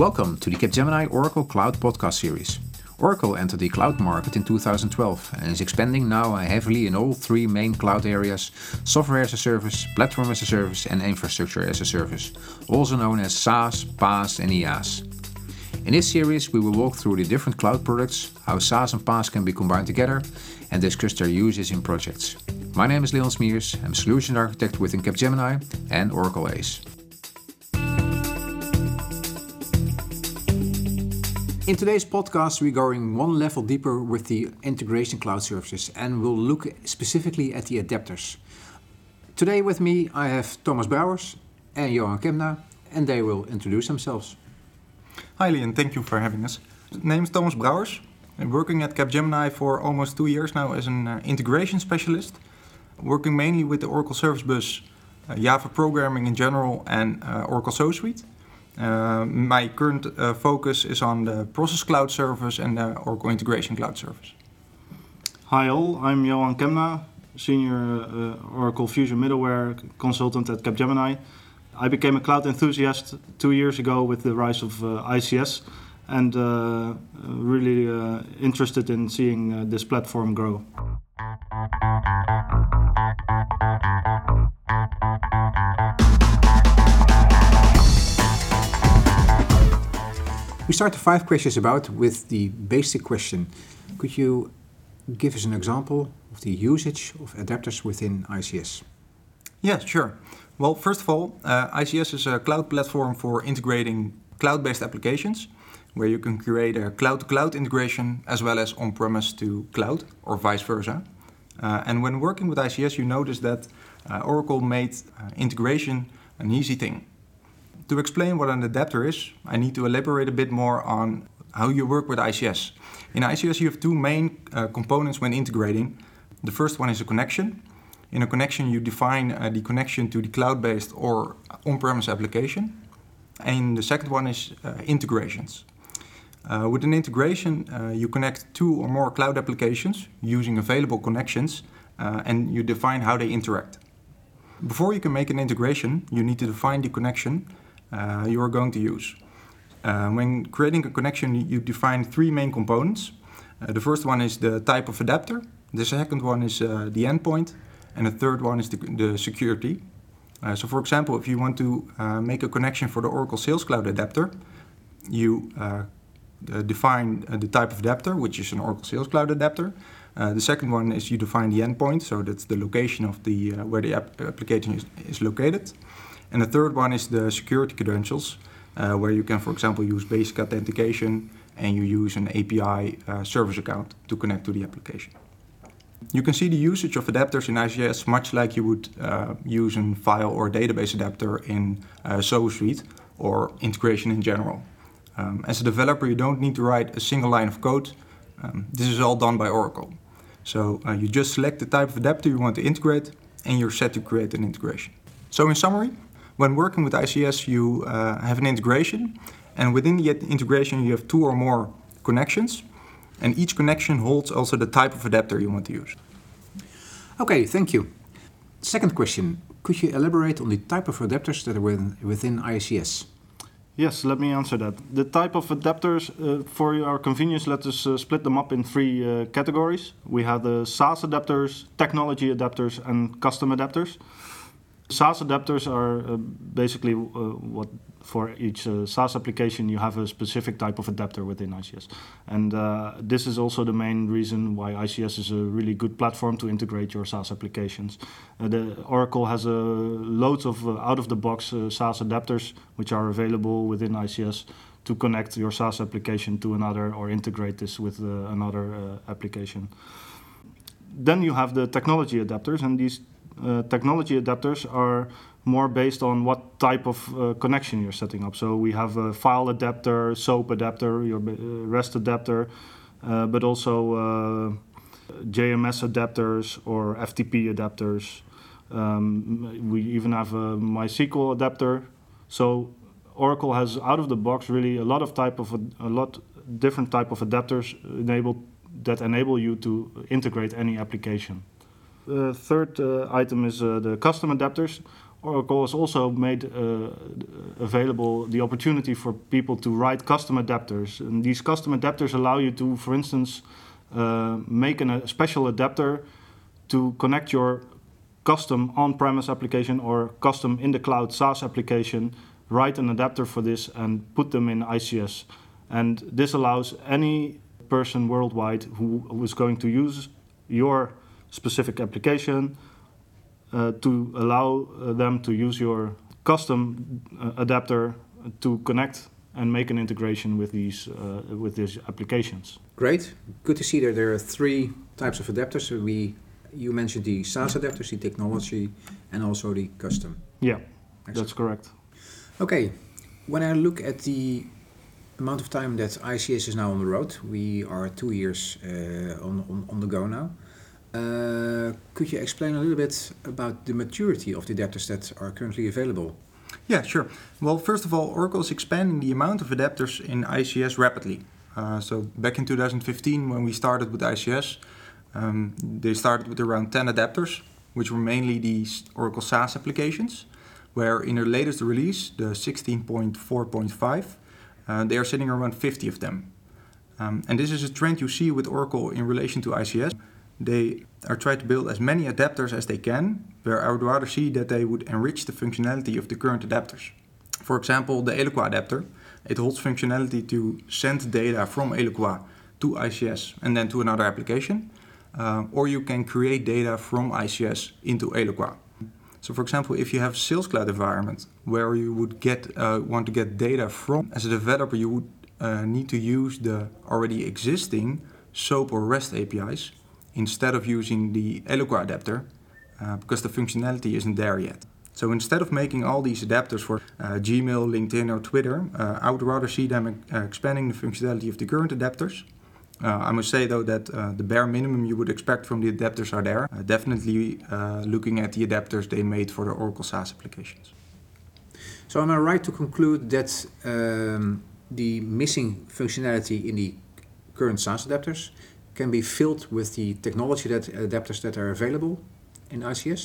Welcome to the Capgemini Oracle Cloud podcast series. Oracle entered the cloud market in 2012 and is expanding now heavily in all three main cloud areas software as a service, platform as a service, and infrastructure as a service, also known as SaaS, PaaS, and IaaS. In this series, we will walk through the different cloud products, how SaaS and PaaS can be combined together, and discuss their uses in projects. My name is Leon Smiers, I'm a Solution Architect within Capgemini and Oracle ACE. In today's podcast, we're going one level deeper with the integration cloud services and we'll look specifically at the adapters. Today with me, I have Thomas Brouwers and Johan Kemna, and they will introduce themselves. Hi, Leon. Thank you for having us. My name is Thomas Brouwers. I'm working at Capgemini for almost two years now as an uh, integration specialist, working mainly with the Oracle Service Bus, uh, Java programming in general, and uh, Oracle SOA Suite. Uh, my current uh, focus is on the Process Cloud Service and the Oracle Integration Cloud Service. Hi all, I'm Johan Kemna, Senior uh, Oracle Fusion Middleware Consultant at Capgemini. I became a cloud enthusiast two years ago with the rise of uh, ICS and uh, really uh, interested in seeing this platform grow. We start the five questions about with the basic question. Could you give us an example of the usage of adapters within ICS? Yeah, sure. Well, first of all, uh, ICS is a cloud platform for integrating cloud-based applications where you can create a cloud-to-cloud integration as well as on-premise to cloud or vice versa. Uh, and when working with ICS, you notice that uh, Oracle made uh, integration an easy thing. To explain what an adapter is, I need to elaborate a bit more on how you work with ICS. In ICS, you have two main uh, components when integrating. The first one is a connection. In a connection, you define uh, the connection to the cloud-based or on-premise application. And the second one is uh, integrations. Uh, with an integration, uh, you connect two or more cloud applications using available connections, uh, and you define how they interact. Before you can make an integration, you need to define the connection uh, you are going to use. Uh, when creating a connection, you define three main components. Uh, the first one is the type of adapter. The second one is the endpoint. And the third one is the, the security. Uh, so for example, if you want to uh, make a connection for the Oracle Sales Cloud adapter, you uh, define the type of adapter, which is an Oracle Sales Cloud adapter. the second one is you define the endpoint, so that's the location of the where the app application is, is located. And the third one is the security credentials, uh, where you can, for example, use basic authentication and you use an API uh, service account to connect to the application. You can see the usage of adapters in ICS much like you would uh, use a file or database adapter in uh, Suite or integration in general. Um, as a developer, you don't need to write a single line of code. Um, this is all done by Oracle. So uh, you just select the type of adapter you want to integrate and you're set to create an integration. So in summary, when working with ICS, you uh, have an integration, and within the integration, you have two or more connections, and each connection holds also the type of adapter you want to use. Okay, thank you. Second question Could you elaborate on the type of adapters that are within, within ICS? Yes, let me answer that. The type of adapters, uh, for our convenience, let us uh, split them up in three uh, categories. We have the SaaS adapters, technology adapters, and custom adapters. SaaS adapters are uh, basically uh, what for each uh, SaaS application you have a specific type of adapter within ICS, and uh, this is also the main reason why ICS is a really good platform to integrate your SaaS applications. Uh, the Oracle has a loads of uh, out-of-the-box SaaS adapters which are available within ICS to connect your SaaS application to another or integrate this with another application. Then you have the technology adapters, and these uh, technology adapters are more based on what type of uh, connection you're setting up. So we have a file adapter, SOAP adapter, your uh, REST adapter, uh, but also uh, JMS adapters or FTP adapters. Um, we even have a MySQL adapter. So Oracle has out of the box really a lot of type of a lot different type of adapters enabled that enable you to integrate any application. The third uh, item is uh, the custom adapters. Oracle has also made uh, available the opportunity for people to write custom adapters. And these custom adapters allow you to, for instance, uh, make an, a special adapter to connect your custom on-premise application or custom in the cloud SaaS application, write an adapter for this and put them in ICS. And this allows any person worldwide who is going to use your specific application uh, to allow uh, them to use your custom uh, adapter to connect and make an integration with these uh, with these applications. Great, good to see that there are three types of adapters. We you mentioned the SaaS adapters, the technology, and also the custom. Yeah, Excellent. that's correct. Okay, when I look at the amount of time that ICS is now on the road, we are two years uh, on, on, on the go now. Uh, could you explain a little bit about the maturity of the adapters that are currently available? Yeah, sure. Well, first of all, Oracle is expanding the amount of adapters in ICS rapidly. Uh, so back in 2015, when we started with ICS, um, they started with around 10 adapters, which were mainly these Oracle SaaS applications, where in their latest release, the 16.4.5, uh, they are sitting around 50 of them. Um, and this is a trend you see with Oracle in relation to ICS. They are trying to build as many adapters as they can, where I would rather see that they would enrich the functionality of the current adapters. For example, the Eloqua adapter, it holds functionality to send data from Eloqua to ICS and then to another application. Uh, or you can create data from ICS into Eloqua. So, for example, if you have Sales Cloud environment where you would get uh, want to get data from, as a developer, you would uh, need to use the already existing SOAP or REST APIs instead of using the Eloqua adapter uh, because the functionality isn't there yet. So instead of making all these adapters for uh, Gmail, LinkedIn, or Twitter, uh, I would rather see them uh, expanding the functionality of the current adapters. Uh, I must say though that uh, the bare minimum you would expect from the adapters are there. definitely looking at the adapters they made for the Oracle SaaS applications. So am I right to conclude that um, the missing functionality in the current SaaS adapters can be filled with the technology that adapters that are available in ICS?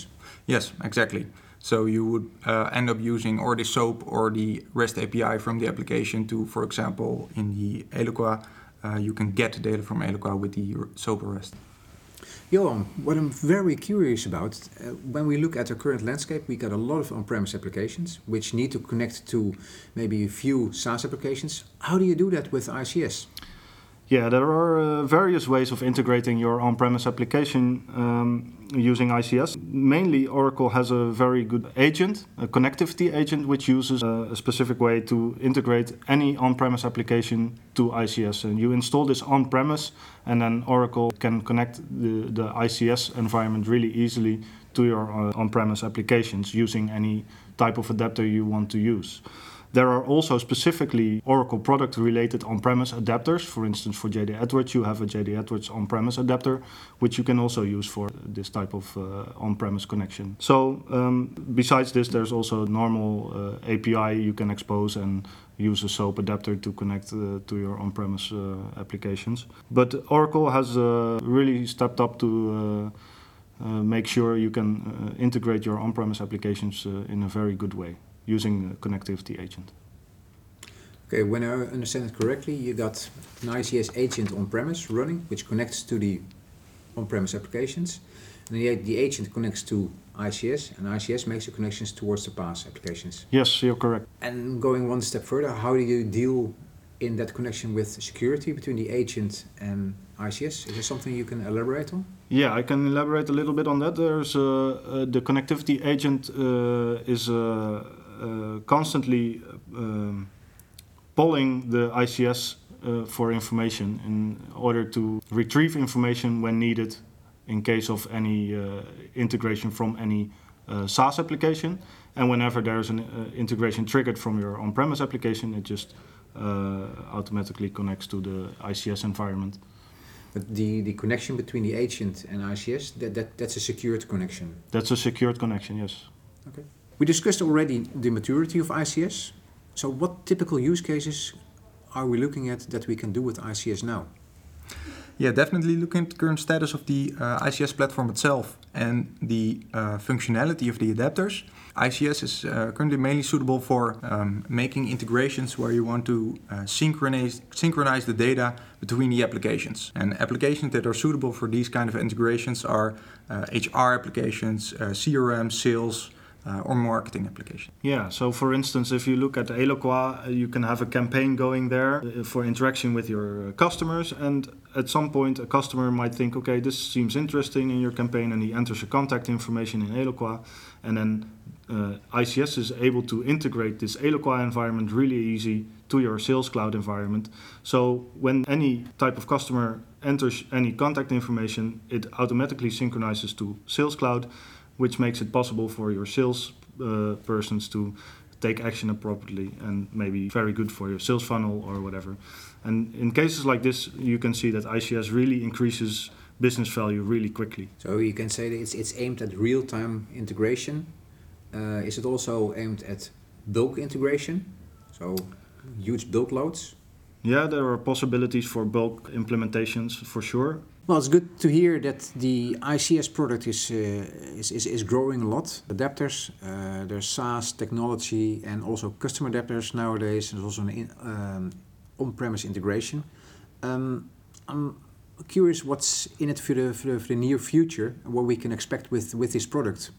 Yes, exactly. So you would uh, end up using or the SOAP or the REST API from the application to, for example, in the Eloqua, uh, you can get data from Eloqua with the SOAP or REST. Johan, what I'm very curious about, uh, when we look at the current landscape, we got a lot of on-premise applications which need to connect to maybe a few SaaS applications. How do you do that with ICS? Yeah, there are uh, various ways of integrating your on-premise application um, using ICS. Mainly, Oracle has a very good agent, a connectivity agent, which uses a, a specific way to integrate any on-premise application to ICS. And you install this on-premise, and then Oracle can connect the, the ICS environment really easily to your uh, on-premise applications using any type of adapter you want to use. There are also specifically Oracle product related on premise adapters. For instance, for JD Edwards, you have a JD Edwards on premise adapter, which you can also use for this type of uh, on premise connection. So, um, besides this, there's also a normal uh, API you can expose and use a SOAP adapter to connect uh, to your on premise uh, applications. But Oracle has uh, really stepped up to uh, make sure you can integrate your on premise applications in a very good way using a connectivity agent. Okay, when I understand it correctly, you got an ICS agent on-premise running, which connects to the on-premise applications. And the, the agent connects to ICS, and ICS makes the connections towards the PaaS applications. Yes, you're correct. And going one step further, how do you deal in that connection with security between the agent and ICS? Is there something you can elaborate on? Yeah, I can elaborate a little bit on that. There's uh, uh, the connectivity agent uh, is uh, constantly um, polling the ICS uh, for information in order to retrieve information when needed in case of any uh, integration from any SaaS application. And whenever there's an integration triggered from your on-premise application, it just automatically connects to the ICS environment. But the, the connection between the agent and ICS, that, that, that's a secured connection? That's a secured connection, yes. Okay. We discussed already the maturity of ICS. So what typical use cases are we looking at that we can do with ICS now? Yeah, definitely looking at the current status of the uh, ICS platform itself and the uh, functionality of the adapters. ICS is uh, currently mainly suitable for um, making integrations where you want to uh, synchronize, synchronize the data between the applications. And applications that are suitable for these kind of integrations are HR uh, applications, uh, CRM, sales, uh, or marketing application. Yeah, so for instance, if you look at Eloqua, uh, you can have a campaign going there uh, for interaction with your customers, and at some point, a customer might think, okay, this seems interesting in your campaign, and he enters a contact information in Eloqua, and then uh, ICS is able to integrate this Eloqua environment really easy to your Sales Cloud environment. So when any type of customer enters any contact information, it automatically synchronizes to Sales Cloud which makes it possible for your sales uh, persons to take action appropriately and maybe very good for your sales funnel or whatever. And in cases like this, you can see that ICS really increases business value really quickly. So you can say that it's, it's aimed at real-time integration. Uh, is it also aimed at bulk integration? So huge bulk loads? Yeah, there are possibilities for bulk implementations for sure. Well, it's good to hear that the ICS product is, uh, is, is, is, growing a lot. Adapters, uh, there's SaaS technology and also custom adapters nowadays. There's also an um, on-premise integration. Um, I'm curious what's in it for the, for the, for the near future and what we can expect with, with this product.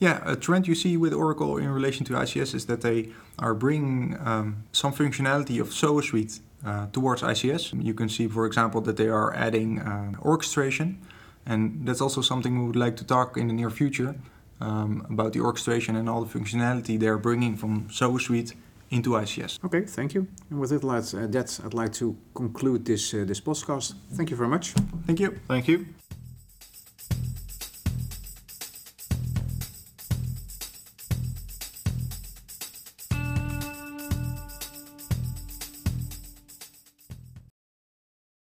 Yeah, a trend you see with Oracle in relation to ICS is that they are bringing um, some functionality of SOA Suite uh, towards ICS. You can see, for example, that they are adding uh, orchestration, and that's also something we would like to talk in the near future um, about the orchestration and all the functionality they're bringing from SOA Suite into ICS. Okay, thank you. And with that, uh, that I'd like to conclude this uh, this podcast. Thank you very much. Thank you. Thank you.